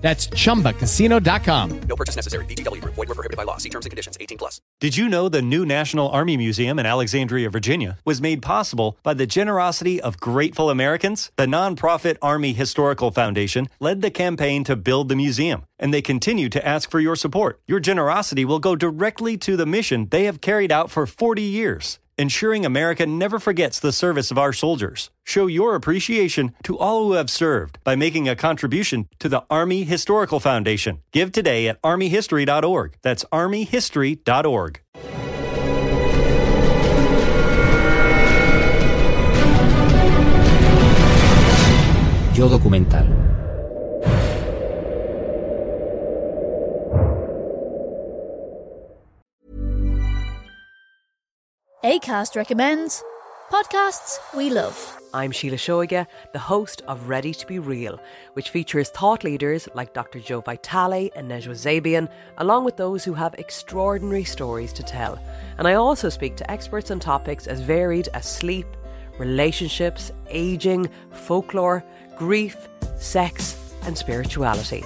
That's chumbacasino.com. No purchase necessary. VGW Group. Void were prohibited by law. See terms and conditions. 18 plus. Did you know the new National Army Museum in Alexandria, Virginia was made possible by the generosity of grateful Americans? The nonprofit Army Historical Foundation led the campaign to build the museum, and they continue to ask for your support. Your generosity will go directly to the mission they have carried out for 40 years ensuring America never forgets the service of our soldiers. Show your appreciation to all who have served by making a contribution to the Army Historical Foundation. Give today at armyhistory.org. That's armyhistory.org. Yo documental. ACAST recommends podcasts we love. I'm Sheila Shoiga, the host of Ready to Be Real, which features thought leaders like Dr. Joe Vitale and Nejwa Zabian, along with those who have extraordinary stories to tell. And I also speak to experts on topics as varied as sleep, relationships, aging, folklore, grief, sex, and spirituality.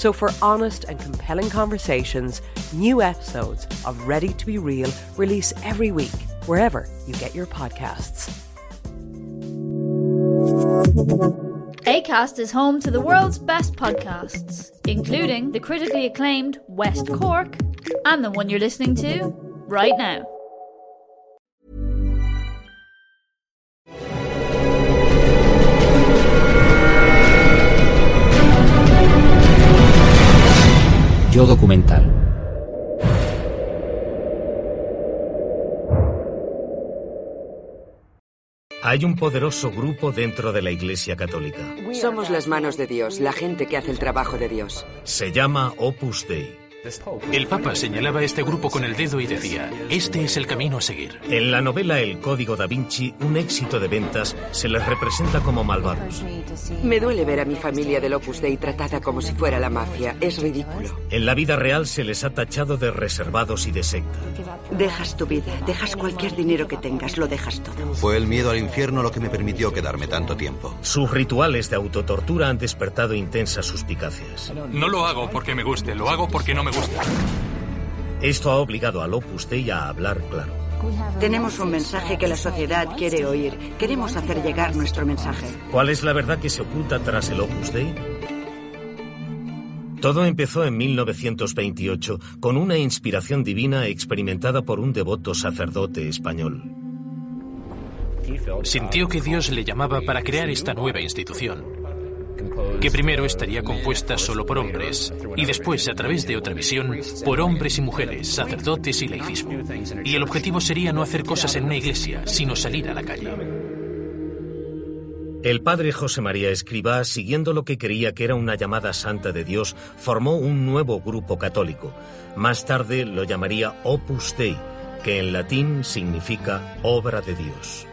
So, for honest and compelling conversations, new episodes of Ready to Be Real release every week, wherever you get your podcasts. ACAST is home to the world's best podcasts, including the critically acclaimed West Cork and the one you're listening to right now. Yo documental. Hay un poderoso grupo dentro de la Iglesia Católica. Somos las manos de Dios, la gente que hace el trabajo de Dios. Se llama Opus Dei. El Papa señalaba a este grupo con el dedo y decía, este es el camino a seguir. En la novela El Código da Vinci, un éxito de ventas se les representa como malvados. Me duele ver a mi familia del Opus Dei tratada como si fuera la mafia. Es ridículo. En la vida real se les ha tachado de reservados y de secta. Dejas tu vida, dejas cualquier dinero que tengas, lo dejas todo. Fue el miedo al infierno lo que me permitió quedarme tanto tiempo. Sus rituales de autotortura han despertado intensas suspicacias. No lo hago porque me guste, lo hago porque no me gusta. Esto ha obligado al Opus Dei a hablar claro. Tenemos un mensaje que la sociedad quiere oír. Queremos hacer llegar nuestro mensaje. ¿Cuál es la verdad que se oculta tras el Opus Dei? Todo empezó en 1928 con una inspiración divina experimentada por un devoto sacerdote español. Sintió que Dios le llamaba para crear esta nueva institución, que primero estaría compuesta solo por hombres y después, a través de otra visión, por hombres y mujeres, sacerdotes y laicismo. Y el objetivo sería no hacer cosas en una iglesia, sino salir a la calle. El padre José María Escribá, siguiendo lo que creía que era una llamada santa de Dios, formó un nuevo grupo católico. Más tarde lo llamaría Opus Dei, que en latín significa obra de Dios.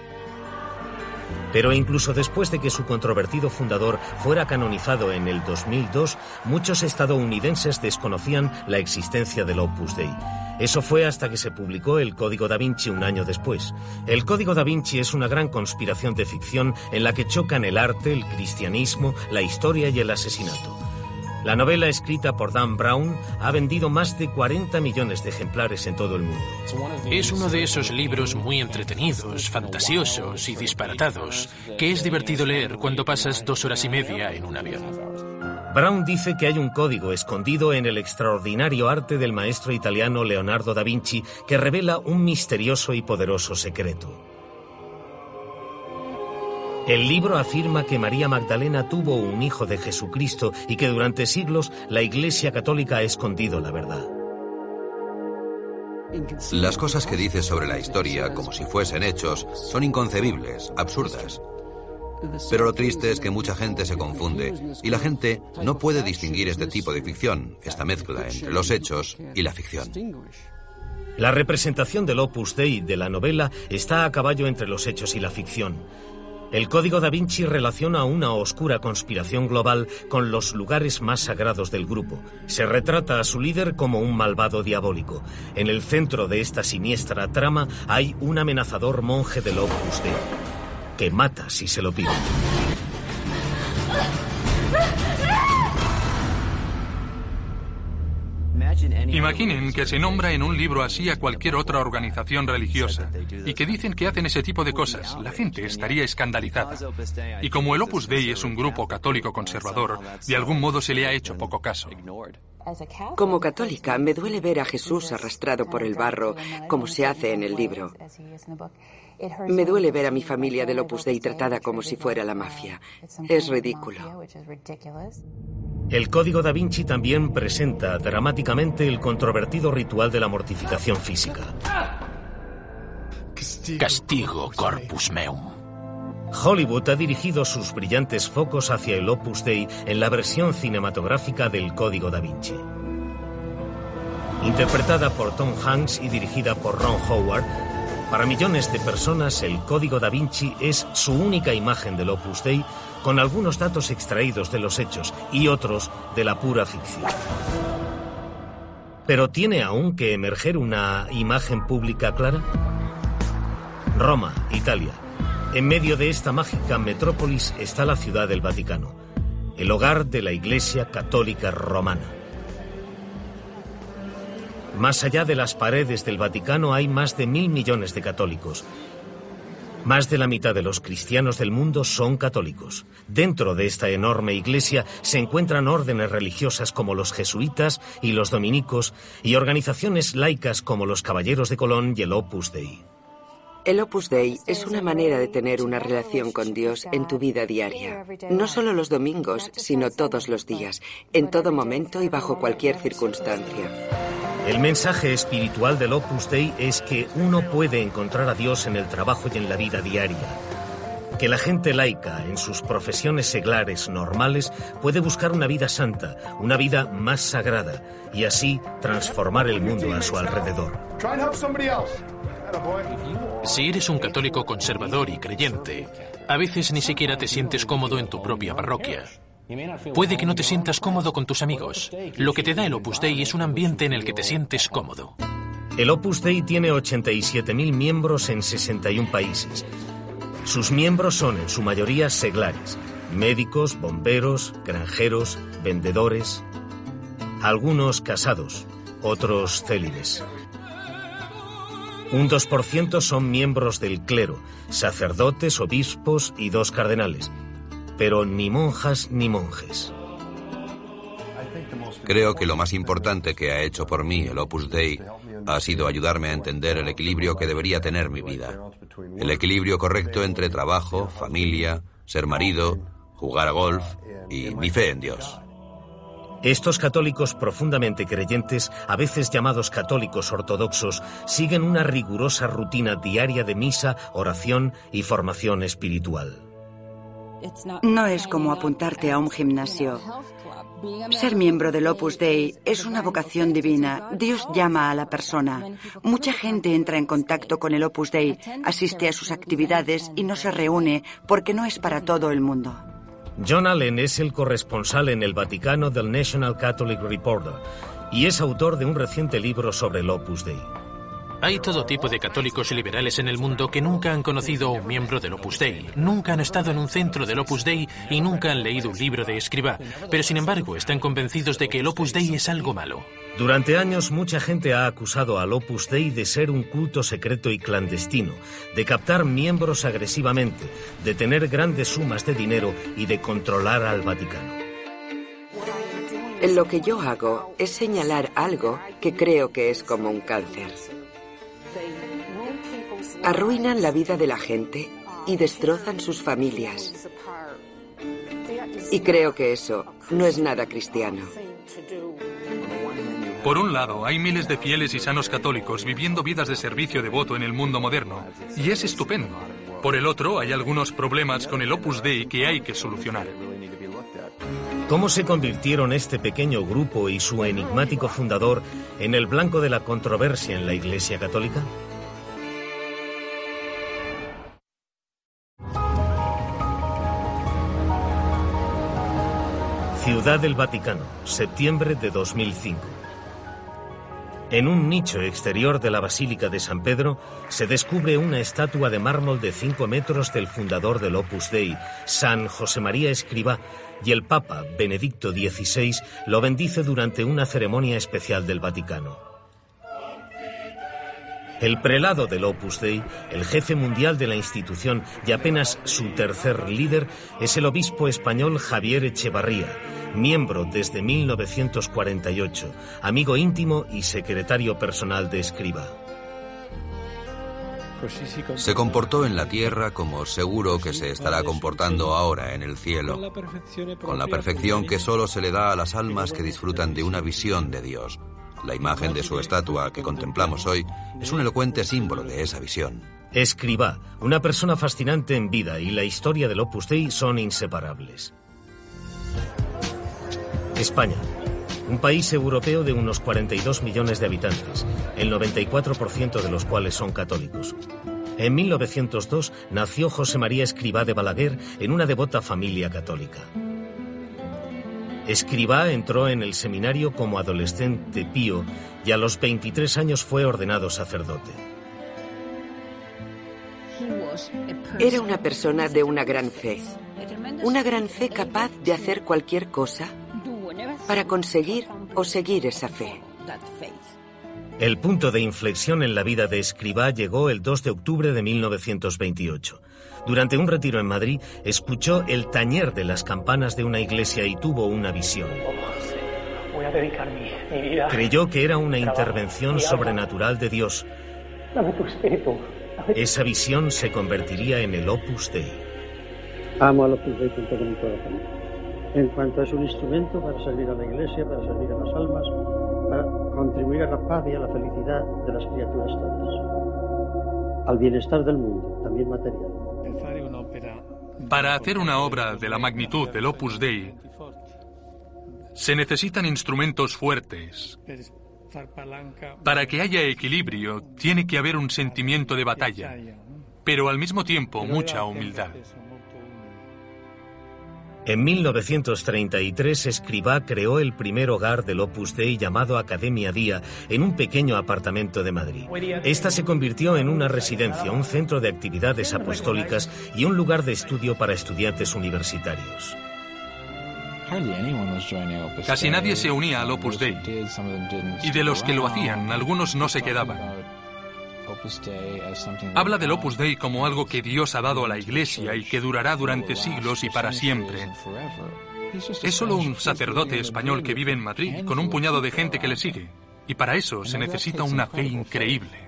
Pero incluso después de que su controvertido fundador fuera canonizado en el 2002, muchos estadounidenses desconocían la existencia del Opus Dei. Eso fue hasta que se publicó el Código da Vinci un año después. El Código da Vinci es una gran conspiración de ficción en la que chocan el arte, el cristianismo, la historia y el asesinato. La novela escrita por Dan Brown ha vendido más de 40 millones de ejemplares en todo el mundo. Es uno de esos libros muy entretenidos, fantasiosos y disparatados, que es divertido leer cuando pasas dos horas y media en un avión. Brown dice que hay un código escondido en el extraordinario arte del maestro italiano Leonardo da Vinci que revela un misterioso y poderoso secreto. El libro afirma que María Magdalena tuvo un hijo de Jesucristo y que durante siglos la Iglesia Católica ha escondido la verdad. Las cosas que dice sobre la historia, como si fuesen hechos, son inconcebibles, absurdas. Pero lo triste es que mucha gente se confunde y la gente no puede distinguir este tipo de ficción, esta mezcla entre los hechos y la ficción. La representación del Opus Dei de la novela está a caballo entre los hechos y la ficción. El Código da Vinci relaciona una oscura conspiración global con los lugares más sagrados del grupo. Se retrata a su líder como un malvado diabólico. En el centro de esta siniestra trama hay un amenazador monje del Opus Dei, que mata si se lo pide. Imaginen que se nombra en un libro así a cualquier otra organización religiosa y que dicen que hacen ese tipo de cosas. La gente estaría escandalizada. Y como el Opus Dei es un grupo católico conservador, de algún modo se le ha hecho poco caso. Como católica, me duele ver a Jesús arrastrado por el barro, como se hace en el libro. Me duele ver a mi familia del Opus Dei tratada como si fuera la mafia. Es ridículo. El Código da Vinci también presenta dramáticamente el controvertido ritual de la mortificación física. Castigo corpus meum. Hollywood ha dirigido sus brillantes focos hacia el Opus Dei en la versión cinematográfica del Código da Vinci. Interpretada por Tom Hanks y dirigida por Ron Howard, para millones de personas el Código da Vinci es su única imagen del Opus Dei con algunos datos extraídos de los hechos y otros de la pura ficción. Pero ¿tiene aún que emerger una imagen pública clara? Roma, Italia. En medio de esta mágica metrópolis está la ciudad del Vaticano, el hogar de la Iglesia Católica Romana. Más allá de las paredes del Vaticano hay más de mil millones de católicos, más de la mitad de los cristianos del mundo son católicos. Dentro de esta enorme iglesia se encuentran órdenes religiosas como los jesuitas y los dominicos y organizaciones laicas como los Caballeros de Colón y el Opus Dei. El Opus Dei es una manera de tener una relación con Dios en tu vida diaria. No solo los domingos, sino todos los días, en todo momento y bajo cualquier circunstancia. El mensaje espiritual del Opus Dei es que uno puede encontrar a Dios en el trabajo y en la vida diaria. Que la gente laica, en sus profesiones seglares normales, puede buscar una vida santa, una vida más sagrada, y así transformar el mundo a su alrededor. Si eres un católico conservador y creyente, a veces ni siquiera te sientes cómodo en tu propia parroquia. Puede que no te sientas cómodo con tus amigos. Lo que te da el Opus Dei es un ambiente en el que te sientes cómodo. El Opus Dei tiene 87.000 miembros en 61 países. Sus miembros son en su mayoría seglares, médicos, bomberos, granjeros, vendedores, algunos casados, otros célibes. Un 2% son miembros del clero, sacerdotes, obispos y dos cardenales, pero ni monjas ni monjes. Creo que lo más importante que ha hecho por mí el Opus Dei ha sido ayudarme a entender el equilibrio que debería tener mi vida. El equilibrio correcto entre trabajo, familia, ser marido, jugar a golf y mi fe en Dios. Estos católicos profundamente creyentes, a veces llamados católicos ortodoxos, siguen una rigurosa rutina diaria de misa, oración y formación espiritual. No es como apuntarte a un gimnasio. Ser miembro del Opus Dei es una vocación divina. Dios llama a la persona. Mucha gente entra en contacto con el Opus Dei, asiste a sus actividades y no se reúne porque no es para todo el mundo. John Allen es el corresponsal en el Vaticano del National Catholic Reporter y es autor de un reciente libro sobre el Opus Dei. Hay todo tipo de católicos liberales en el mundo que nunca han conocido a un miembro del Opus Dei, nunca han estado en un centro del Opus Dei y nunca han leído un libro de escriba, pero sin embargo están convencidos de que el Opus Dei es algo malo. Durante años mucha gente ha acusado al Opus Dei de ser un culto secreto y clandestino, de captar miembros agresivamente, de tener grandes sumas de dinero y de controlar al Vaticano. Lo que yo hago es señalar algo que creo que es como un cáncer. Arruinan la vida de la gente y destrozan sus familias. Y creo que eso no es nada cristiano. Por un lado, hay miles de fieles y sanos católicos viviendo vidas de servicio devoto en el mundo moderno, y es estupendo. Por el otro, hay algunos problemas con el Opus Dei que hay que solucionar. ¿Cómo se convirtieron este pequeño grupo y su enigmático fundador en el blanco de la controversia en la Iglesia Católica? Ciudad del Vaticano, septiembre de 2005. En un nicho exterior de la Basílica de San Pedro se descubre una estatua de mármol de 5 metros del fundador del Opus Dei, San José María Escribá, y el Papa, Benedicto XVI, lo bendice durante una ceremonia especial del Vaticano. El prelado del Opus Dei, el jefe mundial de la institución y apenas su tercer líder, es el obispo español Javier Echevarría, miembro desde 1948, amigo íntimo y secretario personal de Escriba. Se comportó en la tierra como seguro que se estará comportando ahora en el cielo, con la perfección que solo se le da a las almas que disfrutan de una visión de Dios. La imagen de su estatua que contemplamos hoy es un elocuente símbolo de esa visión. Escriba, una persona fascinante en vida y la historia del Opus Dei son inseparables. España, un país europeo de unos 42 millones de habitantes, el 94% de los cuales son católicos. En 1902 nació José María Escribá de Balaguer en una devota familia católica. Escribá entró en el seminario como adolescente pío y a los 23 años fue ordenado sacerdote. Era una persona de una gran fe, una gran fe capaz de hacer cualquier cosa para conseguir o seguir esa fe. El punto de inflexión en la vida de Escribá llegó el 2 de octubre de 1928. Durante un retiro en Madrid, escuchó el tañer de las campanas de una iglesia y tuvo una visión. Voy a dedicar mi, mi vida. Creyó que era una intervención sobrenatural de Dios. Dame tu espíritu. Dame tu- Esa visión se convertiría en el Opus Dei. Amo al Opus Dei con todo mi corazón. En cuanto es un instrumento para servir a la Iglesia, para servir a las almas, para contribuir a la paz y a la felicidad de las criaturas todas. Al bienestar del mundo, también material. Para hacer una obra de la magnitud del Opus Dei, se necesitan instrumentos fuertes. Para que haya equilibrio, tiene que haber un sentimiento de batalla, pero al mismo tiempo mucha humildad. En 1933, Escribá creó el primer hogar del Opus Dei llamado Academia Día en un pequeño apartamento de Madrid. Esta se convirtió en una residencia, un centro de actividades apostólicas y un lugar de estudio para estudiantes universitarios. Casi nadie se unía al Opus Dei, y de los que lo hacían, algunos no se quedaban. Habla del Opus Dei como algo que Dios ha dado a la Iglesia y que durará durante siglos y para siempre. Es solo un sacerdote español que vive en Madrid con un puñado de gente que le sigue. Y para eso se necesita una fe increíble.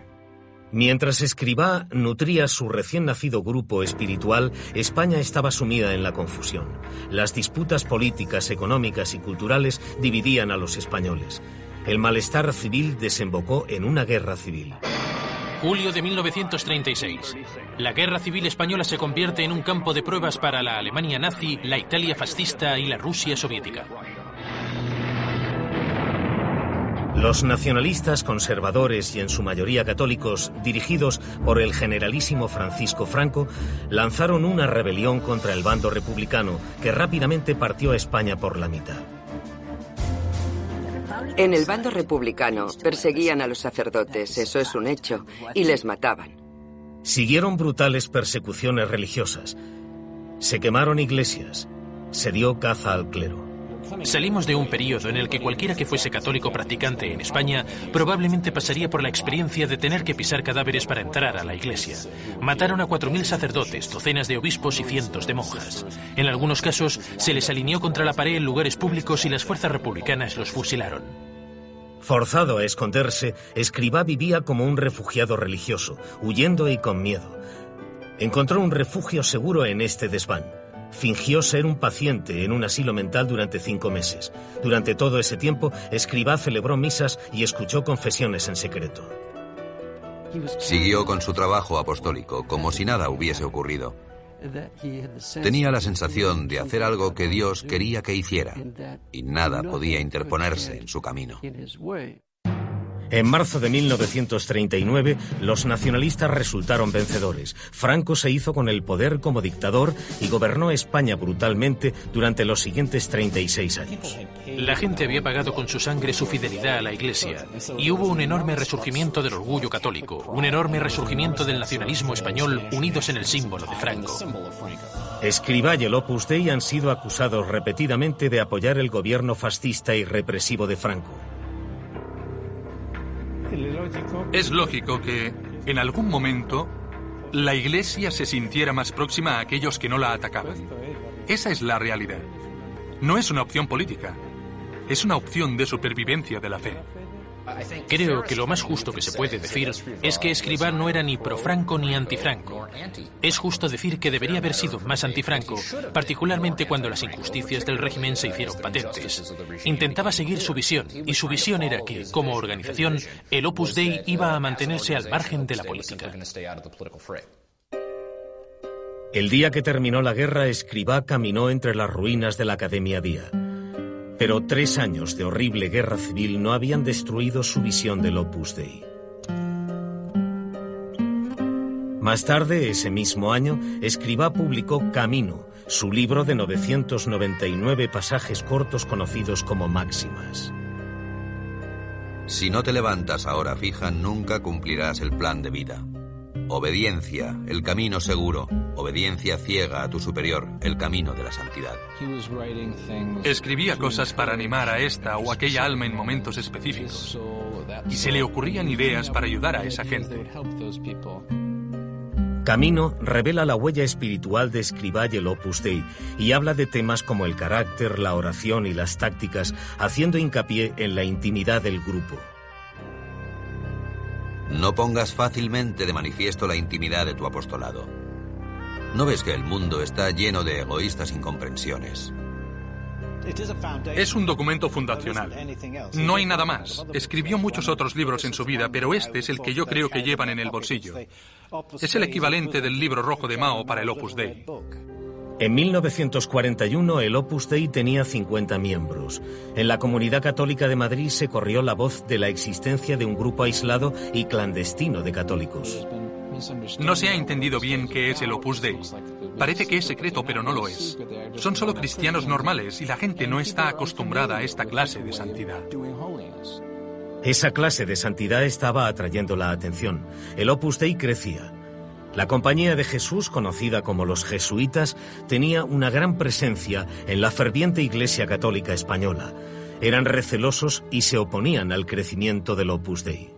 Mientras Escribá nutría su recién nacido grupo espiritual, España estaba sumida en la confusión. Las disputas políticas, económicas y culturales dividían a los españoles. El malestar civil desembocó en una guerra civil. Julio de 1936. La guerra civil española se convierte en un campo de pruebas para la Alemania nazi, la Italia fascista y la Rusia soviética. Los nacionalistas conservadores y en su mayoría católicos, dirigidos por el generalísimo Francisco Franco, lanzaron una rebelión contra el bando republicano que rápidamente partió a España por la mitad. En el bando republicano perseguían a los sacerdotes, eso es un hecho, y les mataban. Siguieron brutales persecuciones religiosas. Se quemaron iglesias. Se dio caza al clero. Salimos de un periodo en el que cualquiera que fuese católico practicante en España probablemente pasaría por la experiencia de tener que pisar cadáveres para entrar a la iglesia. Mataron a 4.000 sacerdotes, docenas de obispos y cientos de monjas. En algunos casos se les alineó contra la pared en lugares públicos y las fuerzas republicanas los fusilaron. Forzado a esconderse, Escribá vivía como un refugiado religioso, huyendo y con miedo. Encontró un refugio seguro en este desván. Fingió ser un paciente en un asilo mental durante cinco meses. Durante todo ese tiempo, Escribá celebró misas y escuchó confesiones en secreto. Siguió con su trabajo apostólico como si nada hubiese ocurrido. Tenía la sensación de hacer algo que Dios quería que hiciera y nada podía interponerse en su camino. En marzo de 1939, los nacionalistas resultaron vencedores. Franco se hizo con el poder como dictador y gobernó España brutalmente durante los siguientes 36 años. La gente había pagado con su sangre su fidelidad a la Iglesia y hubo un enorme resurgimiento del orgullo católico, un enorme resurgimiento del nacionalismo español unidos en el símbolo de Franco. Escribá y el Opus Dei han sido acusados repetidamente de apoyar el gobierno fascista y represivo de Franco. Es lógico que, en algún momento, la Iglesia se sintiera más próxima a aquellos que no la atacaban. Esa es la realidad. No es una opción política, es una opción de supervivencia de la fe. Creo que lo más justo que se puede decir es que Escribá no era ni pro-Franco ni anti-Franco. Es justo decir que debería haber sido más anti-Franco, particularmente cuando las injusticias del régimen se hicieron patentes. Intentaba seguir su visión, y su visión era que, como organización, el Opus Dei iba a mantenerse al margen de la política. El día que terminó la guerra, Escribá caminó entre las ruinas de la Academia Día. Pero tres años de horrible guerra civil no habían destruido su visión del Opus Dei. Más tarde, ese mismo año, Escribá publicó Camino, su libro de 999 pasajes cortos conocidos como máximas. Si no te levantas a hora fija, nunca cumplirás el plan de vida. Obediencia, el camino seguro. Obediencia ciega a tu superior, el camino de la santidad. Escribía cosas para animar a esta o aquella alma en momentos específicos. Y se le ocurrían ideas para ayudar a esa gente. Camino revela la huella espiritual de Escribá y el Opus Dei y habla de temas como el carácter, la oración y las tácticas, haciendo hincapié en la intimidad del grupo. No pongas fácilmente de manifiesto la intimidad de tu apostolado. ¿No ves que el mundo está lleno de egoístas incomprensiones? Es un documento fundacional. No hay nada más. Escribió muchos otros libros en su vida, pero este es el que yo creo que llevan en el bolsillo. Es el equivalente del libro rojo de Mao para el Opus Dei. En 1941 el Opus Dei tenía 50 miembros. En la comunidad católica de Madrid se corrió la voz de la existencia de un grupo aislado y clandestino de católicos. No se ha entendido bien qué es el Opus Dei. Parece que es secreto, pero no lo es. Son solo cristianos normales y la gente no está acostumbrada a esta clase de santidad. Esa clase de santidad estaba atrayendo la atención. El Opus Dei crecía. La Compañía de Jesús, conocida como los jesuitas, tenía una gran presencia en la ferviente Iglesia Católica Española. Eran recelosos y se oponían al crecimiento del Opus Dei.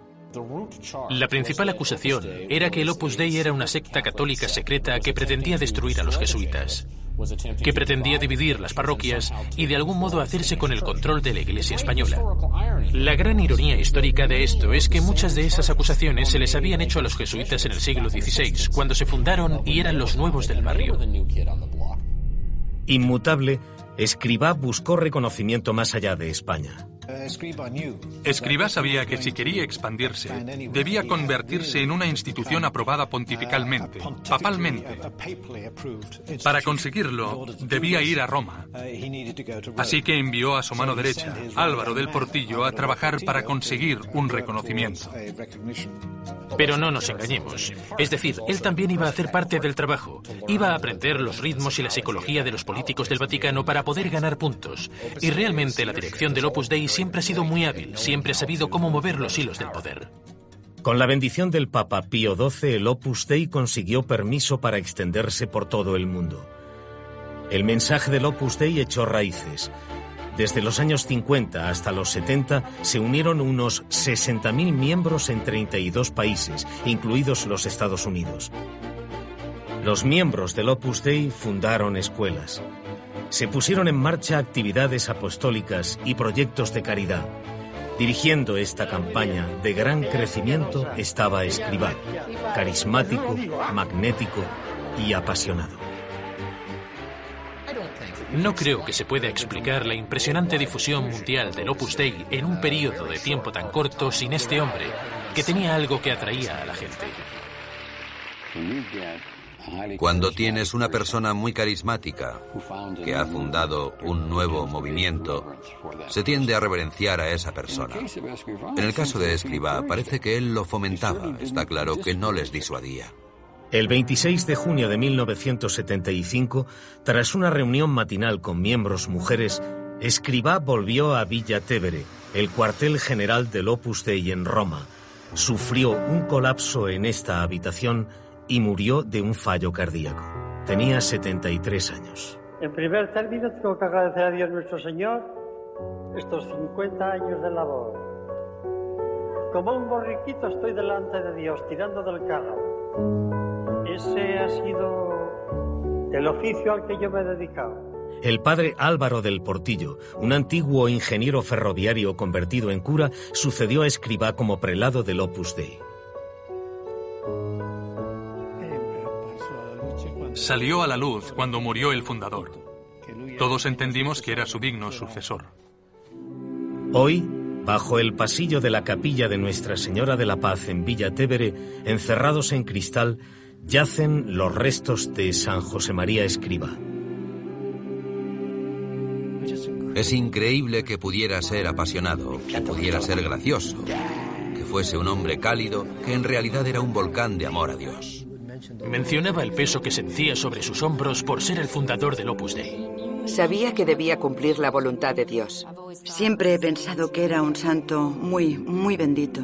La principal acusación era que el Opus Dei era una secta católica secreta que pretendía destruir a los jesuitas, que pretendía dividir las parroquias y de algún modo hacerse con el control de la Iglesia española. La gran ironía histórica de esto es que muchas de esas acusaciones se les habían hecho a los jesuitas en el siglo XVI, cuando se fundaron y eran los nuevos del barrio. Inmutable, Escribá buscó reconocimiento más allá de España. Escribá sabía que si quería expandirse, debía convertirse en una institución aprobada pontificalmente, papalmente. Para conseguirlo, debía ir a Roma. Así que envió a su mano derecha, Álvaro del Portillo, a trabajar para conseguir un reconocimiento. Pero no nos engañemos. Es decir, él también iba a hacer parte del trabajo. Iba a aprender los ritmos y la psicología de los políticos del Vaticano para poder ganar puntos. Y realmente la dirección del Opus Dei siempre ha sido muy hábil, siempre ha sabido cómo mover los hilos del poder. Con la bendición del Papa Pío XII, el Opus Dei consiguió permiso para extenderse por todo el mundo. El mensaje del Opus Dei echó raíces. Desde los años 50 hasta los 70 se unieron unos 60.000 miembros en 32 países, incluidos los Estados Unidos. Los miembros del Opus Dei fundaron escuelas. Se pusieron en marcha actividades apostólicas y proyectos de caridad. Dirigiendo esta campaña de gran crecimiento estaba Escribá, carismático, magnético y apasionado. No creo que se pueda explicar la impresionante difusión mundial del Opus Dei en un periodo de tiempo tan corto sin este hombre, que tenía algo que atraía a la gente. Cuando tienes una persona muy carismática que ha fundado un nuevo movimiento, se tiende a reverenciar a esa persona. En el caso de Escribá, parece que él lo fomentaba. Está claro que no les disuadía. El 26 de junio de 1975, tras una reunión matinal con miembros mujeres, Escribá volvió a Villa Tevere, el cuartel general del Opus Dei en Roma. Sufrió un colapso en esta habitación y murió de un fallo cardíaco. Tenía 73 años. En primer término, tengo que agradecer a Dios nuestro Señor estos 50 años de labor. Como un borriquito estoy delante de Dios, tirando del carro. Ese ha sido el oficio al que yo me he dedicado. El padre Álvaro del Portillo, un antiguo ingeniero ferroviario convertido en cura, sucedió a Escribá como prelado del Opus Dei. Salió a la luz cuando murió el fundador. Todos entendimos que era su digno sucesor. Hoy, bajo el pasillo de la capilla de Nuestra Señora de la Paz en Villa Tevere, encerrados en cristal, yacen los restos de San José María Escriba. Es increíble que pudiera ser apasionado, que pudiera ser gracioso, que fuese un hombre cálido, que en realidad era un volcán de amor a Dios. Mencionaba el peso que sentía sobre sus hombros por ser el fundador del Opus Dei. Sabía que debía cumplir la voluntad de Dios. Siempre he pensado que era un santo muy, muy bendito.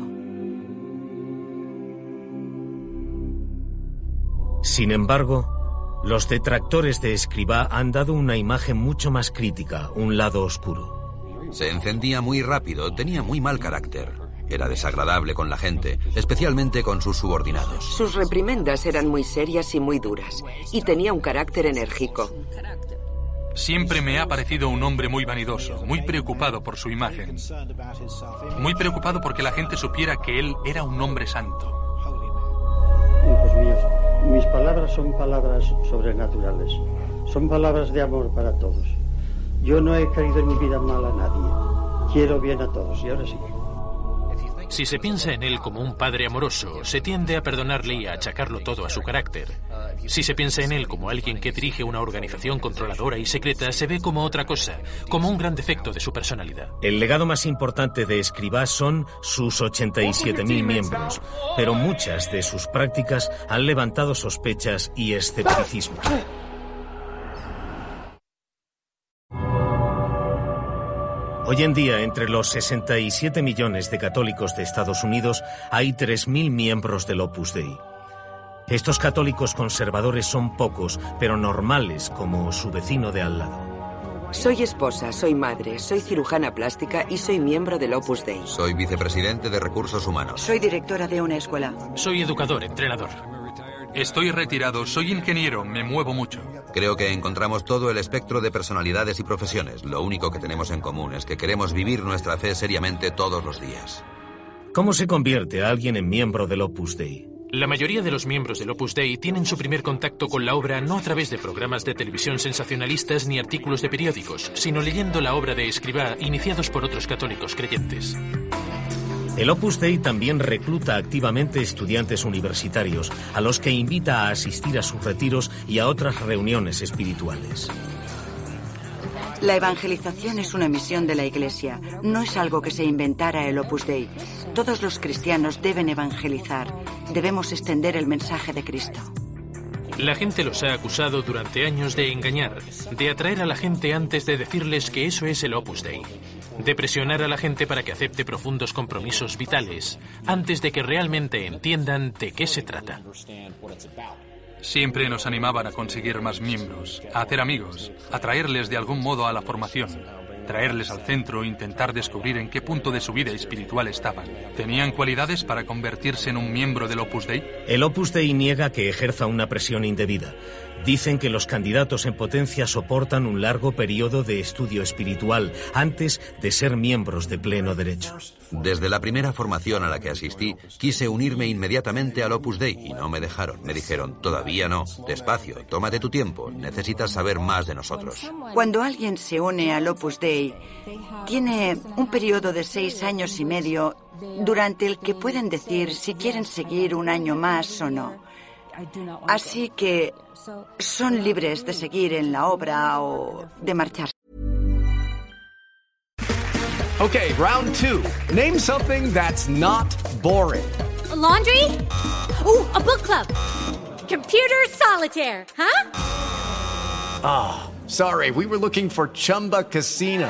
Sin embargo, los detractores de Escribá han dado una imagen mucho más crítica, un lado oscuro. Se encendía muy rápido, tenía muy mal carácter. Era desagradable con la gente, especialmente con sus subordinados. Sus reprimendas eran muy serias y muy duras, y tenía un carácter enérgico. Siempre me ha parecido un hombre muy vanidoso, muy preocupado por su imagen. Muy preocupado porque la gente supiera que él era un hombre santo. Hijos míos, mis palabras son palabras sobrenaturales. Son palabras de amor para todos. Yo no he querido en mi vida mal a nadie. Quiero bien a todos. Y ahora sí. Si se piensa en él como un padre amoroso, se tiende a perdonarle y a achacarlo todo a su carácter. Si se piensa en él como alguien que dirige una organización controladora y secreta, se ve como otra cosa, como un gran defecto de su personalidad. El legado más importante de Escribá son sus 87.000 miembros, pero muchas de sus prácticas han levantado sospechas y escepticismo. Hoy en día, entre los 67 millones de católicos de Estados Unidos, hay 3.000 miembros del Opus Dei. Estos católicos conservadores son pocos, pero normales, como su vecino de al lado. Soy esposa, soy madre, soy cirujana plástica y soy miembro del Opus Dei. Soy vicepresidente de Recursos Humanos. Soy directora de una escuela. Soy educador, entrenador. Estoy retirado, soy ingeniero, me muevo mucho. Creo que encontramos todo el espectro de personalidades y profesiones. Lo único que tenemos en común es que queremos vivir nuestra fe seriamente todos los días. ¿Cómo se convierte a alguien en miembro del Opus Dei? La mayoría de los miembros del Opus Dei tienen su primer contacto con la obra no a través de programas de televisión sensacionalistas ni artículos de periódicos, sino leyendo la obra de Escribá iniciados por otros católicos creyentes. El Opus Dei también recluta activamente estudiantes universitarios, a los que invita a asistir a sus retiros y a otras reuniones espirituales. La evangelización es una misión de la Iglesia, no es algo que se inventara el Opus Dei. Todos los cristianos deben evangelizar, debemos extender el mensaje de Cristo. La gente los ha acusado durante años de engañar, de atraer a la gente antes de decirles que eso es el Opus Dei, de presionar a la gente para que acepte profundos compromisos vitales antes de que realmente entiendan de qué se trata. Siempre nos animaban a conseguir más miembros, a hacer amigos, a traerles de algún modo a la formación, traerles al centro e intentar descubrir en qué punto de su vida espiritual estaban. ¿Tenían cualidades para convertirse en un miembro del Opus Dei? El Opus Dei niega que ejerza una presión indebida. Dicen que los candidatos en potencia soportan un largo periodo de estudio espiritual antes de ser miembros de pleno derecho. Desde la primera formación a la que asistí, quise unirme inmediatamente al Opus Dei y no me dejaron. Me dijeron, todavía no, despacio, tómate tu tiempo, necesitas saber más de nosotros. Cuando alguien se une al Opus Dei, tiene un periodo de seis años y medio durante el que pueden decir si quieren seguir un año más o no. Así que son libres de seguir en la obra o de marcharse. Okay, round two. Name something that's not boring. A laundry? Ooh, a book club. Computer solitaire, huh? Ah, oh, sorry, we were looking for Chumba Casino.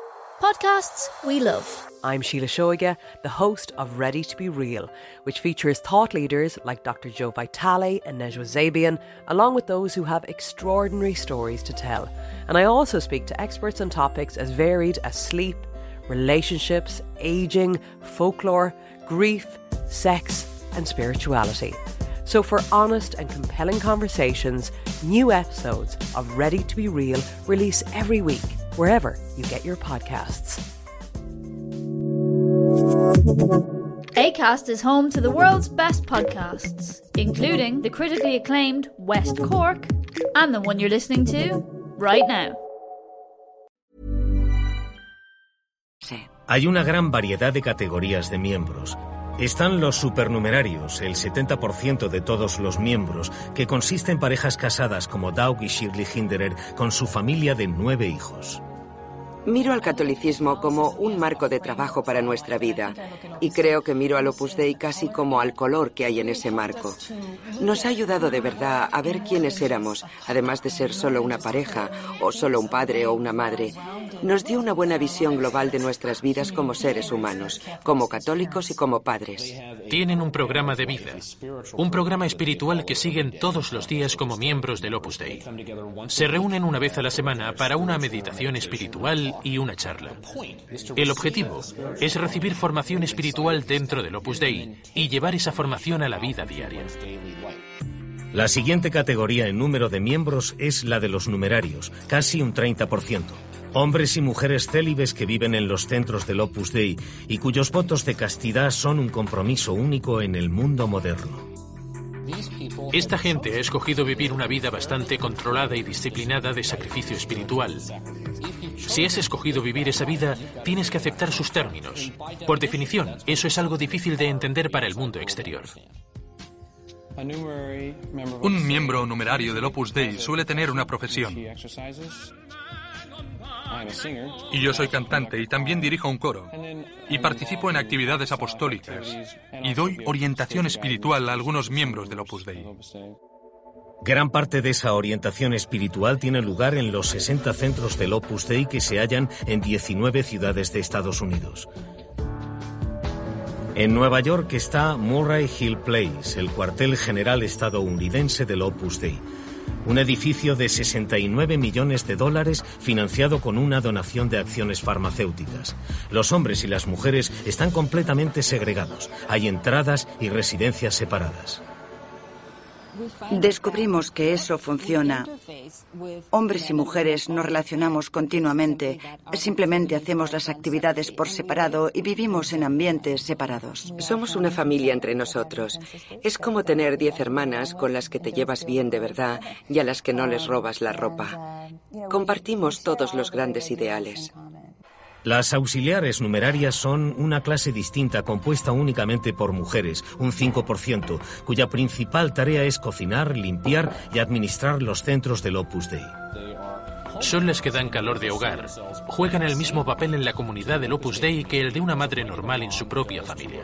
podcasts we love. I'm Sheila Shoiga, the host of Ready to Be Real, which features thought leaders like Dr. Joe Vitale and Nejwa Zabian, along with those who have extraordinary stories to tell. And I also speak to experts on topics as varied as sleep, relationships, aging, folklore, grief, sex, and spirituality. So, for honest and compelling conversations, new episodes of Ready to Be Real release every week, wherever you get your podcasts. ACAST is home to the world's best podcasts, including the critically acclaimed West Cork and the one you're listening to right now. Hay una gran variedad de categorías de miembros. Están los supernumerarios, el 70% de todos los miembros, que consiste en parejas casadas como Doug y Shirley Hinderer con su familia de nueve hijos. Miro al catolicismo como un marco de trabajo para nuestra vida y creo que miro al Opus Dei casi como al color que hay en ese marco. Nos ha ayudado de verdad a ver quiénes éramos, además de ser solo una pareja o solo un padre o una madre. Nos dio una buena visión global de nuestras vidas como seres humanos, como católicos y como padres. Tienen un programa de vida, un programa espiritual que siguen todos los días como miembros del Opus Dei. Se reúnen una vez a la semana para una meditación espiritual y una charla. El objetivo es recibir formación espiritual dentro del Opus Dei y llevar esa formación a la vida diaria. La siguiente categoría en número de miembros es la de los numerarios, casi un 30%. Hombres y mujeres célibes que viven en los centros del Opus Dei y cuyos votos de castidad son un compromiso único en el mundo moderno. Esta gente ha escogido vivir una vida bastante controlada y disciplinada de sacrificio espiritual. Si has escogido vivir esa vida, tienes que aceptar sus términos. Por definición, eso es algo difícil de entender para el mundo exterior. Un miembro numerario del Opus Dei suele tener una profesión. Y yo soy cantante y también dirijo un coro. Y participo en actividades apostólicas. Y doy orientación espiritual a algunos miembros del Opus Dei. Gran parte de esa orientación espiritual tiene lugar en los 60 centros del Opus Dei que se hallan en 19 ciudades de Estados Unidos. En Nueva York está Murray Hill Place, el cuartel general estadounidense del Opus Dei. Un edificio de 69 millones de dólares financiado con una donación de acciones farmacéuticas. Los hombres y las mujeres están completamente segregados. Hay entradas y residencias separadas. Descubrimos que eso funciona. Hombres y mujeres nos relacionamos continuamente. Simplemente hacemos las actividades por separado y vivimos en ambientes separados. Somos una familia entre nosotros. Es como tener diez hermanas con las que te llevas bien de verdad y a las que no les robas la ropa. Compartimos todos los grandes ideales. Las auxiliares numerarias son una clase distinta compuesta únicamente por mujeres, un 5%, cuya principal tarea es cocinar, limpiar y administrar los centros del Opus Dei. son las que dan calor de hogar. Juegan el mismo papel en la comunidad del Opus Dei que el de una madre normal en su propia familia.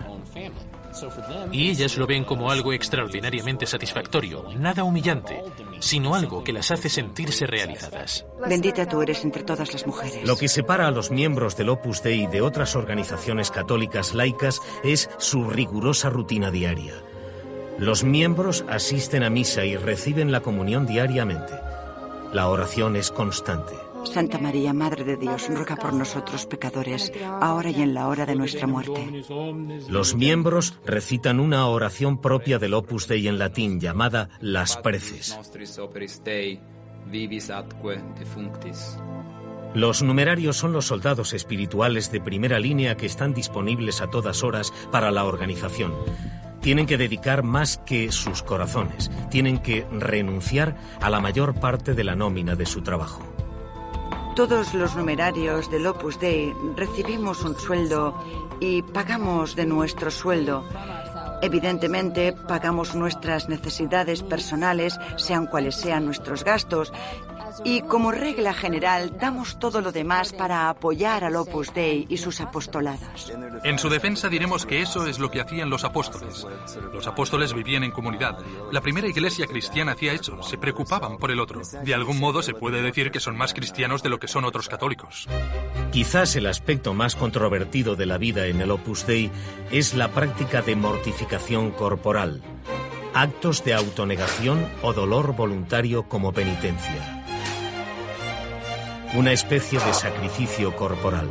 Y ellas lo ven como algo extraordinariamente satisfactorio, nada humillante, sino algo que las hace sentirse realizadas. Bendita tú eres entre todas las mujeres. Lo que separa a los miembros del Opus Dei de otras organizaciones católicas laicas es su rigurosa rutina diaria. Los miembros asisten a misa y reciben la comunión diariamente. La oración es constante. Santa María, Madre de Dios, ruega por nosotros pecadores, ahora y en la hora de nuestra muerte. Los miembros recitan una oración propia del Opus Dei en latín llamada las preces. Los numerarios son los soldados espirituales de primera línea que están disponibles a todas horas para la organización. Tienen que dedicar más que sus corazones, tienen que renunciar a la mayor parte de la nómina de su trabajo. Todos los numerarios del Opus Dei recibimos un sueldo y pagamos de nuestro sueldo. Evidentemente, pagamos nuestras necesidades personales, sean cuales sean nuestros gastos, y como regla general damos todo lo demás para apoyar al Opus Dei y sus apostolados. En su defensa diremos que eso es lo que hacían los apóstoles. Los apóstoles vivían en comunidad. La primera iglesia cristiana hacía eso, se preocupaban por el otro. De algún modo se puede decir que son más cristianos de lo que son otros católicos. Quizás el aspecto más controvertido de la vida en el Opus Dei es la práctica de mortificación corporal, actos de autonegación o dolor voluntario como penitencia una especie de sacrificio corporal.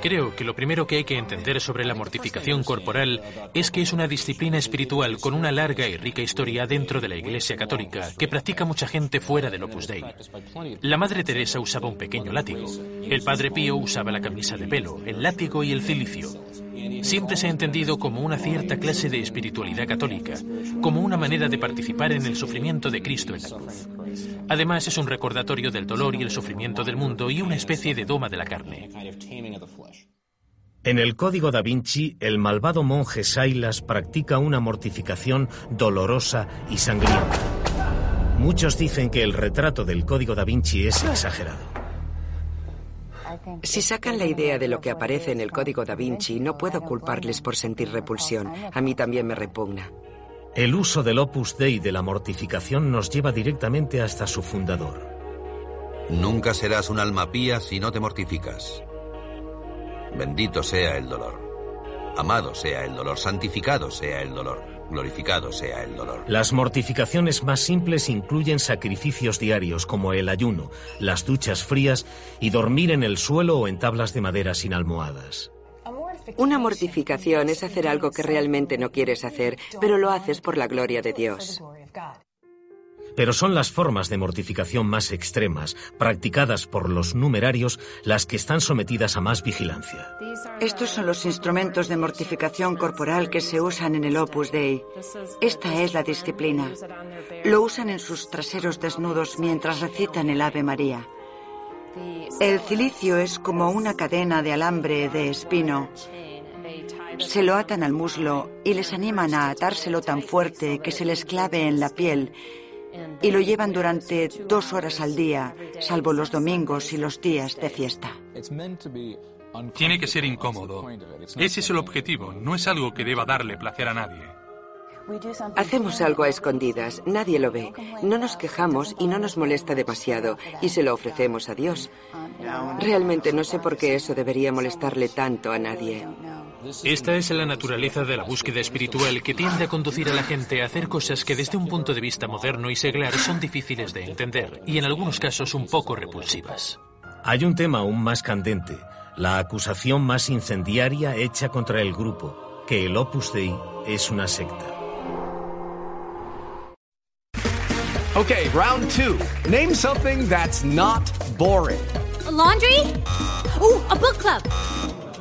Creo que lo primero que hay que entender sobre la mortificación corporal es que es una disciplina espiritual con una larga y rica historia dentro de la Iglesia Católica que practica mucha gente fuera del Opus Dei. La Madre Teresa usaba un pequeño látigo, el Padre Pío usaba la camisa de pelo, el látigo y el cilicio. Siempre se ha entendido como una cierta clase de espiritualidad católica, como una manera de participar en el sufrimiento de Cristo en la cruz. Además, es un recordatorio del dolor y el sufrimiento del mundo y una especie de doma de la carne. En el Código da Vinci, el malvado monje Sailas practica una mortificación dolorosa y sangrienta. Muchos dicen que el retrato del Código da Vinci es exagerado. Si sacan la idea de lo que aparece en el Código da Vinci, no puedo culparles por sentir repulsión. A mí también me repugna. El uso del opus dei de la mortificación nos lleva directamente hasta su fundador. Nunca serás un alma pía si no te mortificas. Bendito sea el dolor. Amado sea el dolor, santificado sea el dolor, glorificado sea el dolor. Las mortificaciones más simples incluyen sacrificios diarios como el ayuno, las duchas frías y dormir en el suelo o en tablas de madera sin almohadas. Una mortificación es hacer algo que realmente no quieres hacer, pero lo haces por la gloria de Dios. Pero son las formas de mortificación más extremas, practicadas por los numerarios, las que están sometidas a más vigilancia. Estos son los instrumentos de mortificación corporal que se usan en el Opus Dei. Esta es la disciplina. Lo usan en sus traseros desnudos mientras recitan el Ave María. El cilicio es como una cadena de alambre de espino. Se lo atan al muslo y les animan a atárselo tan fuerte que se les clave en la piel y lo llevan durante dos horas al día, salvo los domingos y los días de fiesta. Tiene que ser incómodo. Ese es el objetivo, no es algo que deba darle placer a nadie. Hacemos algo a escondidas, nadie lo ve, no nos quejamos y no nos molesta demasiado, y se lo ofrecemos a Dios. Realmente no sé por qué eso debería molestarle tanto a nadie. Esta es la naturaleza de la búsqueda espiritual que tiende a conducir a la gente a hacer cosas que desde un punto de vista moderno y seglar son difíciles de entender y en algunos casos un poco repulsivas. Hay un tema aún más candente, la acusación más incendiaria hecha contra el grupo, que el Opus Dei es una secta. Okay, round two. Name something that's not boring. A laundry? Ooh, a book club.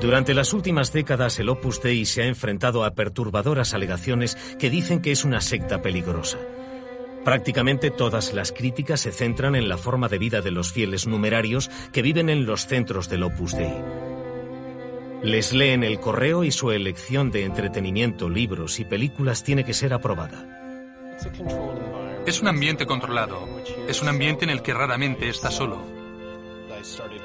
Durante las últimas décadas, el Opus Dei se ha enfrentado a perturbadoras alegaciones que dicen que es una secta peligrosa. Prácticamente todas las críticas se centran en la forma de vida de los fieles numerarios que viven en los centros del Opus Dei. Les leen el correo y su elección de entretenimiento, libros y películas tiene que ser aprobada. Es un ambiente controlado. Es un ambiente en el que raramente está solo.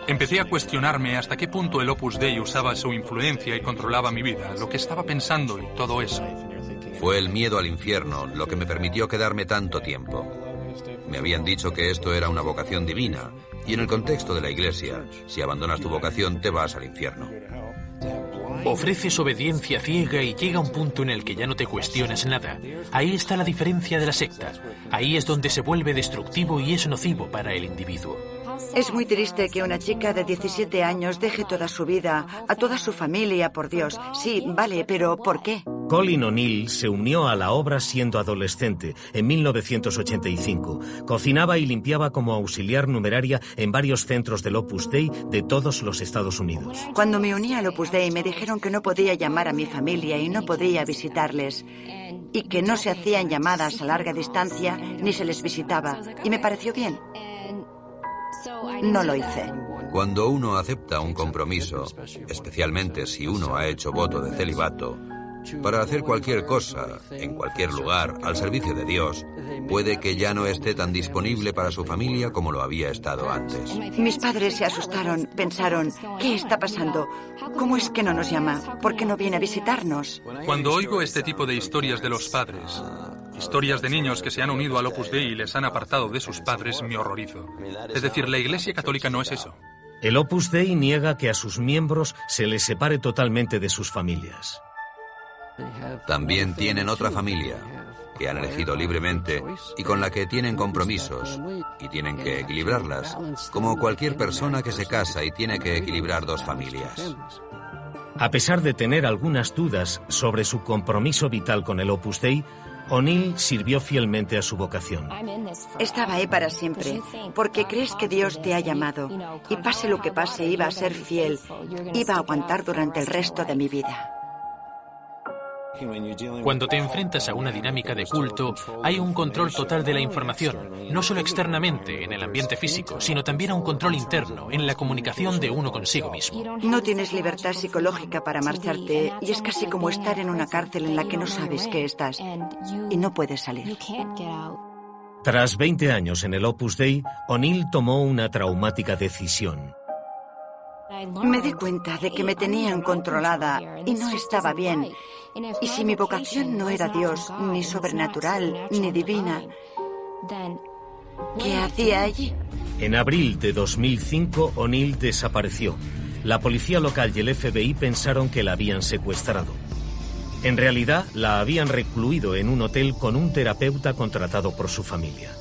Empecé a cuestionarme hasta qué punto el Opus Dei usaba su influencia y controlaba mi vida, lo que estaba pensando y todo eso. Fue el miedo al infierno lo que me permitió quedarme tanto tiempo. Me habían dicho que esto era una vocación divina, y en el contexto de la iglesia, si abandonas tu vocación te vas al infierno. Ofreces obediencia ciega y llega un punto en el que ya no te cuestionas nada. Ahí está la diferencia de la secta. Ahí es donde se vuelve destructivo y es nocivo para el individuo. Es muy triste que una chica de 17 años deje toda su vida, a toda su familia, por Dios. Sí, vale, pero ¿por qué? Colin O'Neill se unió a la obra siendo adolescente, en 1985. Cocinaba y limpiaba como auxiliar numeraria en varios centros del Opus Dei de todos los Estados Unidos. Cuando me uní al Opus Dei me dijeron que no podía llamar a mi familia y no podía visitarles. Y que no se hacían llamadas a larga distancia ni se les visitaba. Y me pareció bien. No lo hice. Cuando uno acepta un compromiso, especialmente si uno ha hecho voto de celibato, para hacer cualquier cosa, en cualquier lugar, al servicio de Dios, puede que ya no esté tan disponible para su familia como lo había estado antes. Mis padres se asustaron, pensaron, ¿qué está pasando? ¿Cómo es que no nos llama? ¿Por qué no viene a visitarnos? Cuando oigo este tipo de historias de los padres, historias de niños que se han unido al Opus Dei y les han apartado de sus padres, me horrorizo. Es decir, la Iglesia Católica no es eso. El Opus Dei niega que a sus miembros se les separe totalmente de sus familias. También tienen otra familia que han elegido libremente y con la que tienen compromisos y tienen que equilibrarlas, como cualquier persona que se casa y tiene que equilibrar dos familias. A pesar de tener algunas dudas sobre su compromiso vital con el Opus Dei, O'Neill sirvió fielmente a su vocación. Estaba ahí para siempre, porque crees que Dios te ha llamado y pase lo que pase, iba a ser fiel, iba a aguantar durante el resto de mi vida. Cuando te enfrentas a una dinámica de culto, hay un control total de la información, no solo externamente en el ambiente físico, sino también a un control interno en la comunicación de uno consigo mismo. No tienes libertad psicológica para marcharte y es casi como estar en una cárcel en la que no sabes que estás y no puedes salir. Tras 20 años en el Opus Dei, O'Neill tomó una traumática decisión. Me di cuenta de que me tenían controlada y no estaba bien. Y si mi vocación no era Dios, ni sobrenatural, ni divina, ¿qué hacía allí? En abril de 2005, O'Neill desapareció. La policía local y el FBI pensaron que la habían secuestrado. En realidad, la habían recluido en un hotel con un terapeuta contratado por su familia.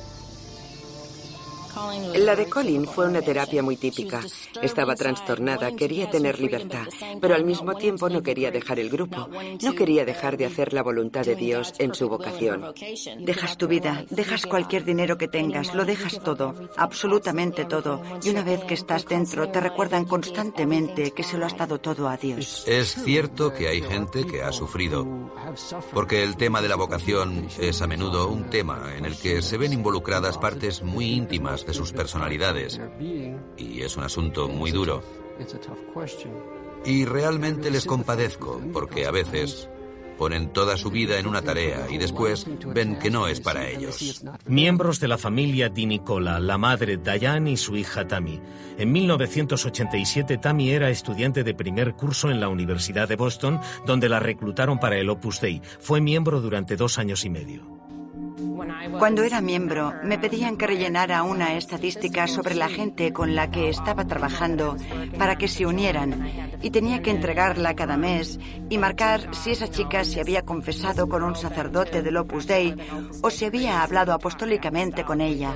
La de Colin fue una terapia muy típica. Estaba trastornada, quería tener libertad, pero al mismo tiempo no quería dejar el grupo. No quería dejar de hacer la voluntad de Dios en su vocación. Dejas tu vida, dejas cualquier dinero que tengas, lo dejas todo, absolutamente todo. Y una vez que estás dentro, te recuerdan constantemente que se lo has dado todo a Dios. Es cierto que hay gente que ha sufrido, porque el tema de la vocación es a menudo un tema en el que se ven involucradas partes muy íntimas de sus personalidades. Y es un asunto muy duro. Y realmente les compadezco, porque a veces ponen toda su vida en una tarea y después ven que no es para ellos. Miembros de la familia Di Nicola, la madre Diane y su hija Tammy. En 1987 Tammy era estudiante de primer curso en la Universidad de Boston, donde la reclutaron para el Opus Dei. Fue miembro durante dos años y medio. Cuando era miembro, me pedían que rellenara una estadística sobre la gente con la que estaba trabajando para que se unieran y tenía que entregarla cada mes y marcar si esa chica se había confesado con un sacerdote del Opus Dei o si había hablado apostólicamente con ella.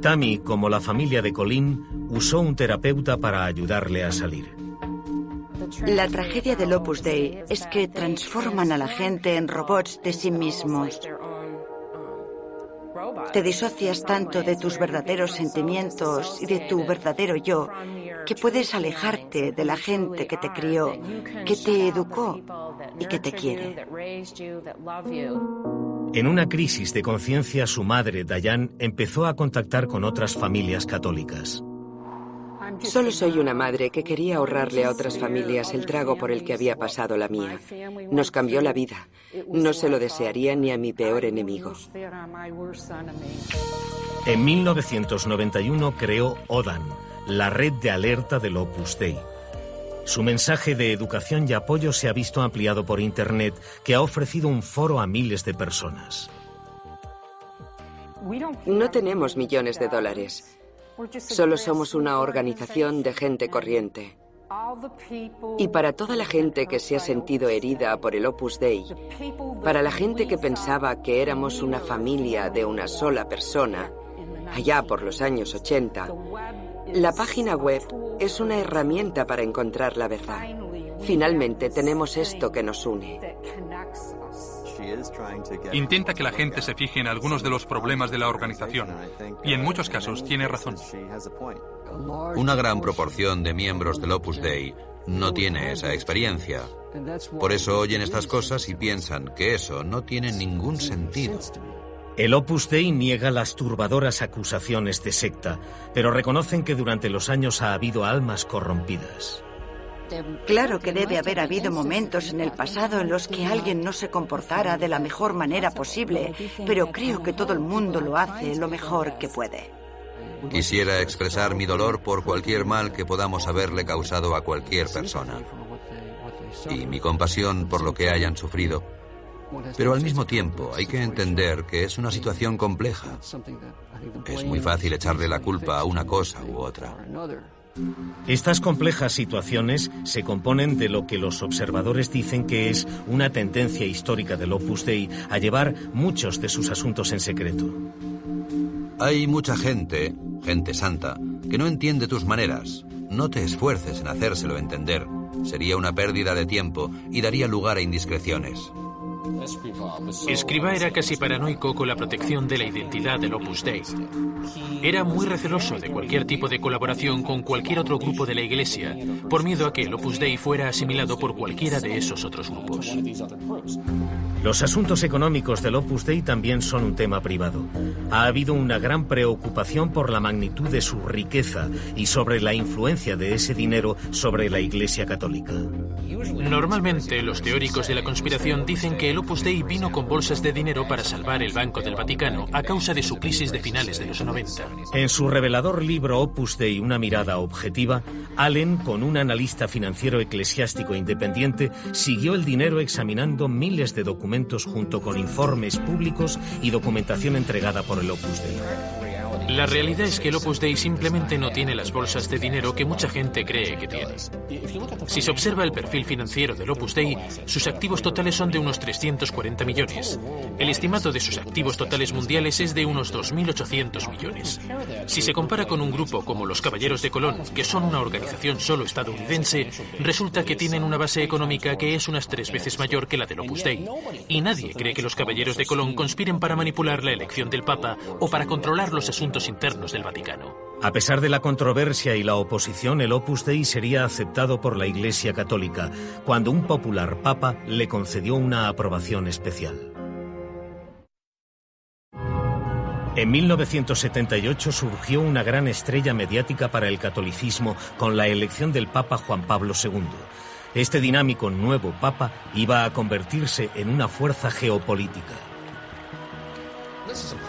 Tammy, como la familia de Colin, usó un terapeuta para ayudarle a salir. La tragedia del Opus Dei es que transforman a la gente en robots de sí mismos. Te disocias tanto de tus verdaderos sentimientos y de tu verdadero yo que puedes alejarte de la gente que te crió, que te educó y que te quiere. En una crisis de conciencia, su madre, Dayan, empezó a contactar con otras familias católicas. Solo soy una madre que quería ahorrarle a otras familias el trago por el que había pasado la mía. Nos cambió la vida. No se lo desearía ni a mi peor enemigo. En 1991 creó ODAN, la red de alerta del Opus Dei. Su mensaje de educación y apoyo se ha visto ampliado por Internet, que ha ofrecido un foro a miles de personas. No tenemos millones de dólares. Solo somos una organización de gente corriente. Y para toda la gente que se ha sentido herida por el Opus Dei, para la gente que pensaba que éramos una familia de una sola persona, allá por los años 80, la página web es una herramienta para encontrar la verdad. Finalmente tenemos esto que nos une. Intenta que la gente se fije en algunos de los problemas de la organización y en muchos casos tiene razón. Una gran proporción de miembros del Opus Dei no tiene esa experiencia. Por eso oyen estas cosas y piensan que eso no tiene ningún sentido. El Opus Dei niega las turbadoras acusaciones de secta, pero reconocen que durante los años ha habido almas corrompidas. Claro que debe haber habido momentos en el pasado en los que alguien no se comportara de la mejor manera posible, pero creo que todo el mundo lo hace lo mejor que puede. Quisiera expresar mi dolor por cualquier mal que podamos haberle causado a cualquier persona y mi compasión por lo que hayan sufrido. Pero al mismo tiempo hay que entender que es una situación compleja. Es muy fácil echarle la culpa a una cosa u otra. Estas complejas situaciones se componen de lo que los observadores dicen que es una tendencia histórica del Opus Dei a llevar muchos de sus asuntos en secreto. Hay mucha gente, gente santa, que no entiende tus maneras. No te esfuerces en hacérselo entender. Sería una pérdida de tiempo y daría lugar a indiscreciones. Escriba era casi paranoico con la protección de la identidad del Opus Dei. Era muy receloso de cualquier tipo de colaboración con cualquier otro grupo de la Iglesia, por miedo a que el Opus Dei fuera asimilado por cualquiera de esos otros grupos. Los asuntos económicos del Opus Dei también son un tema privado. Ha habido una gran preocupación por la magnitud de su riqueza y sobre la influencia de ese dinero sobre la Iglesia Católica. Normalmente los teóricos de la conspiración dicen que el Opus Dei vino con bolsas de dinero para salvar el Banco del Vaticano a causa de su crisis de finales de los 90. En su revelador libro Opus Dei, una mirada objetiva, Allen, con un analista financiero eclesiástico independiente, siguió el dinero examinando miles de documentos junto con informes públicos y documentación entregada por el Opus Dei. La realidad es que el Opus Dei simplemente no tiene las bolsas de dinero que mucha gente cree que tiene. Si se observa el perfil financiero del Opus Dei, sus activos totales son de unos 340 millones. El estimado de sus activos totales mundiales es de unos 2.800 millones. Si se compara con un grupo como los Caballeros de Colón, que son una organización solo estadounidense, resulta que tienen una base económica que es unas tres veces mayor que la del Opus Dei. Y nadie cree que los Caballeros de Colón conspiren para manipular la elección del Papa o para controlar los asuntos internos del Vaticano. A pesar de la controversia y la oposición, el Opus Dei sería aceptado por la Iglesia Católica cuando un popular papa le concedió una aprobación especial. En 1978 surgió una gran estrella mediática para el catolicismo con la elección del Papa Juan Pablo II. Este dinámico nuevo Papa iba a convertirse en una fuerza geopolítica.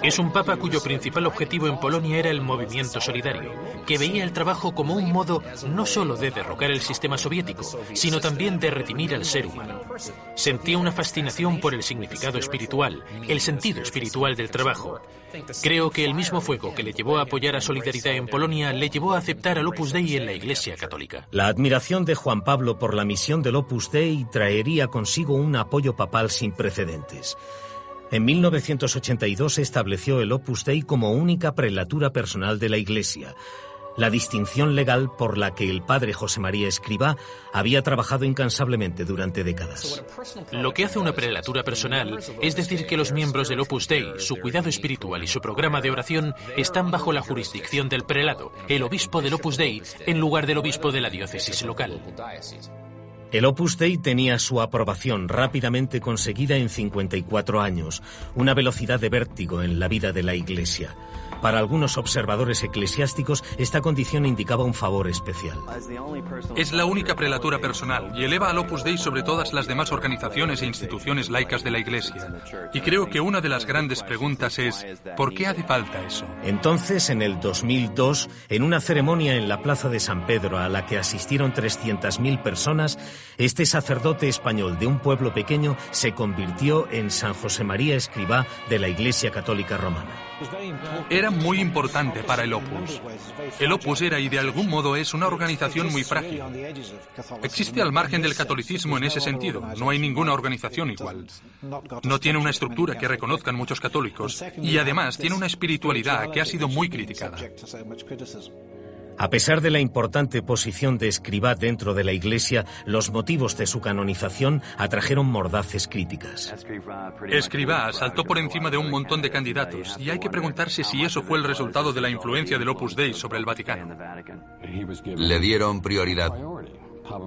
Es un papa cuyo principal objetivo en Polonia era el movimiento solidario, que veía el trabajo como un modo no solo de derrocar el sistema soviético, sino también de redimir al ser humano. Sentía una fascinación por el significado espiritual, el sentido espiritual del trabajo. Creo que el mismo fuego que le llevó a apoyar a Solidaridad en Polonia le llevó a aceptar al Opus Dei en la Iglesia Católica. La admiración de Juan Pablo por la misión del Opus Dei traería consigo un apoyo papal sin precedentes. En 1982 se estableció el Opus Dei como única prelatura personal de la Iglesia. la distinción legal por la que el padre José María Escribá había trabajado incansablemente durante décadas. Lo que hace una prelatura personal es decir que los miembros del Opus Dei, su cuidado espiritual y su programa de oración están bajo la jurisdicción del prelado, el obispo del Opus Dei, en lugar del obispo de la diócesis local. El Opus Dei tenía su aprobación rápidamente conseguida en 54 años, una velocidad de vértigo en la vida de la Iglesia. Para algunos observadores eclesiásticos, esta condición indicaba un favor especial. Es la única prelatura personal y eleva al Opus Dei sobre todas las demás organizaciones e instituciones laicas de la Iglesia. Y creo que una de las grandes preguntas es, ¿por qué hace falta eso? Entonces, en el 2002, en una ceremonia en la Plaza de San Pedro a la que asistieron 300.000 personas, este sacerdote español de un pueblo pequeño se convirtió en San José María Escribá de la Iglesia Católica Romana. Era muy importante para el Opus. El Opus era y de algún modo es una organización muy frágil. Existe al margen del catolicismo en ese sentido. No hay ninguna organización igual. No tiene una estructura que reconozcan muchos católicos y además tiene una espiritualidad que ha sido muy criticada. A pesar de la importante posición de Escribá dentro de la Iglesia, los motivos de su canonización atrajeron mordaces críticas. Escribá saltó por encima de un montón de candidatos y hay que preguntarse si eso fue el resultado de la influencia del Opus Dei sobre el Vaticano. Le dieron prioridad,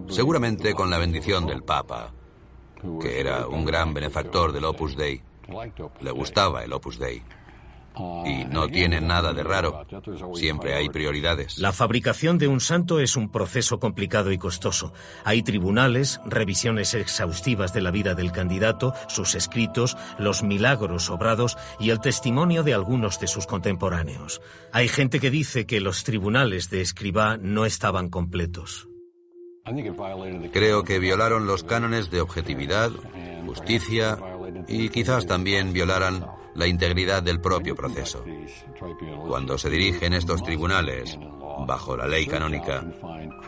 seguramente con la bendición del Papa, que era un gran benefactor del Opus Dei. Le gustaba el Opus Dei. Y no tiene nada de raro. Siempre hay prioridades. La fabricación de un santo es un proceso complicado y costoso. Hay tribunales, revisiones exhaustivas de la vida del candidato, sus escritos, los milagros obrados y el testimonio de algunos de sus contemporáneos. Hay gente que dice que los tribunales de Escribá no estaban completos. Creo que violaron los cánones de objetividad, justicia y quizás también violaran la integridad del propio proceso. Cuando se dirigen estos tribunales, bajo la ley canónica,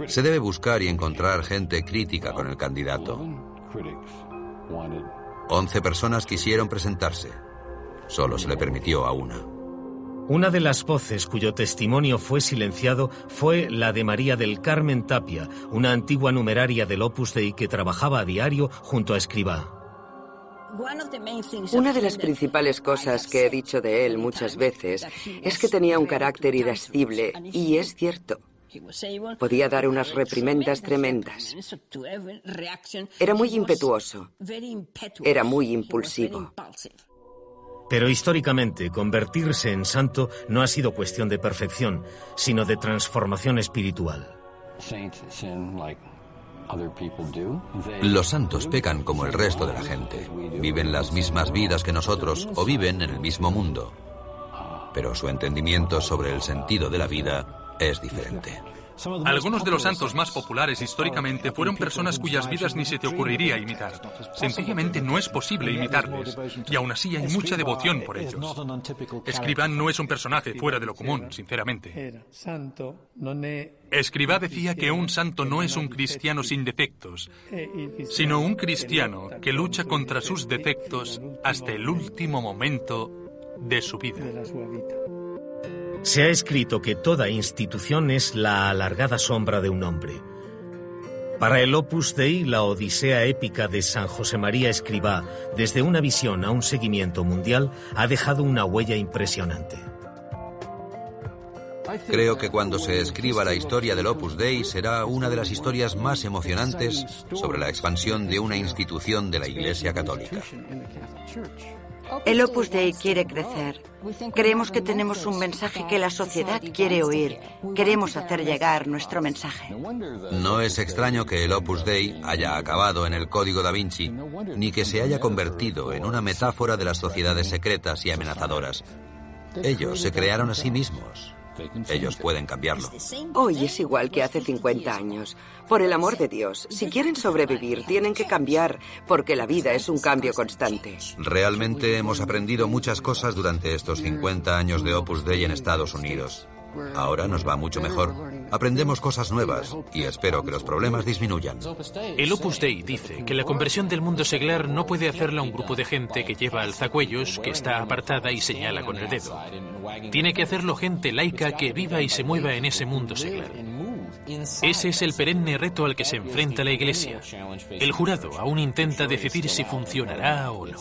se debe buscar y encontrar gente crítica con el candidato. Once personas quisieron presentarse. Solo se le permitió a una. Una de las voces cuyo testimonio fue silenciado fue la de María del Carmen Tapia, una antigua numeraria del Opus Dei que trabajaba a diario junto a Escribá. Una de las principales cosas que he dicho de él muchas veces es que tenía un carácter irascible, y es cierto. Podía dar unas reprimendas tremendas. Era muy impetuoso. Era muy impulsivo. Pero históricamente, convertirse en santo no ha sido cuestión de perfección, sino de transformación espiritual. Los santos pecan como el resto de la gente. Viven las mismas vidas que nosotros o viven en el mismo mundo. Pero su entendimiento sobre el sentido de la vida es diferente. Algunos de los santos más populares históricamente fueron personas cuyas vidas ni se te ocurriría imitar. Sencillamente no es posible imitarles, y aún así hay mucha devoción por ellos. Escribán no es un personaje fuera de lo común, sinceramente. Escribá decía que un santo no es un cristiano sin defectos, sino un cristiano que lucha contra sus defectos hasta el último momento de su vida. Se ha escrito que toda institución es la alargada sombra de un hombre. Para el Opus Dei, la odisea épica de San José María Escribá, desde una visión a un seguimiento mundial, ha dejado una huella impresionante. Creo que cuando se escriba la historia del Opus Dei será una de las historias más emocionantes sobre la expansión de una institución de la Iglesia Católica. El Opus Dei quiere crecer. Creemos que tenemos un mensaje que la sociedad quiere oír. Queremos hacer llegar nuestro mensaje. No es extraño que el Opus Dei haya acabado en el Código da Vinci, ni que se haya convertido en una metáfora de las sociedades secretas y amenazadoras. Ellos se crearon a sí mismos. Ellos pueden cambiarlo. Hoy es igual que hace 50 años. Por el amor de Dios, si quieren sobrevivir, tienen que cambiar, porque la vida es un cambio constante. Realmente hemos aprendido muchas cosas durante estos 50 años de Opus Dei en Estados Unidos. Ahora nos va mucho mejor. Aprendemos cosas nuevas y espero que los problemas disminuyan. El Opus Dei dice que la conversión del mundo seglar no puede hacerla un grupo de gente que lleva alzacuellos, que está apartada y señala con el dedo. Tiene que hacerlo gente laica que viva y se mueva en ese mundo seglar. Ese es el perenne reto al que se enfrenta la Iglesia. El jurado aún intenta decidir si funcionará o no.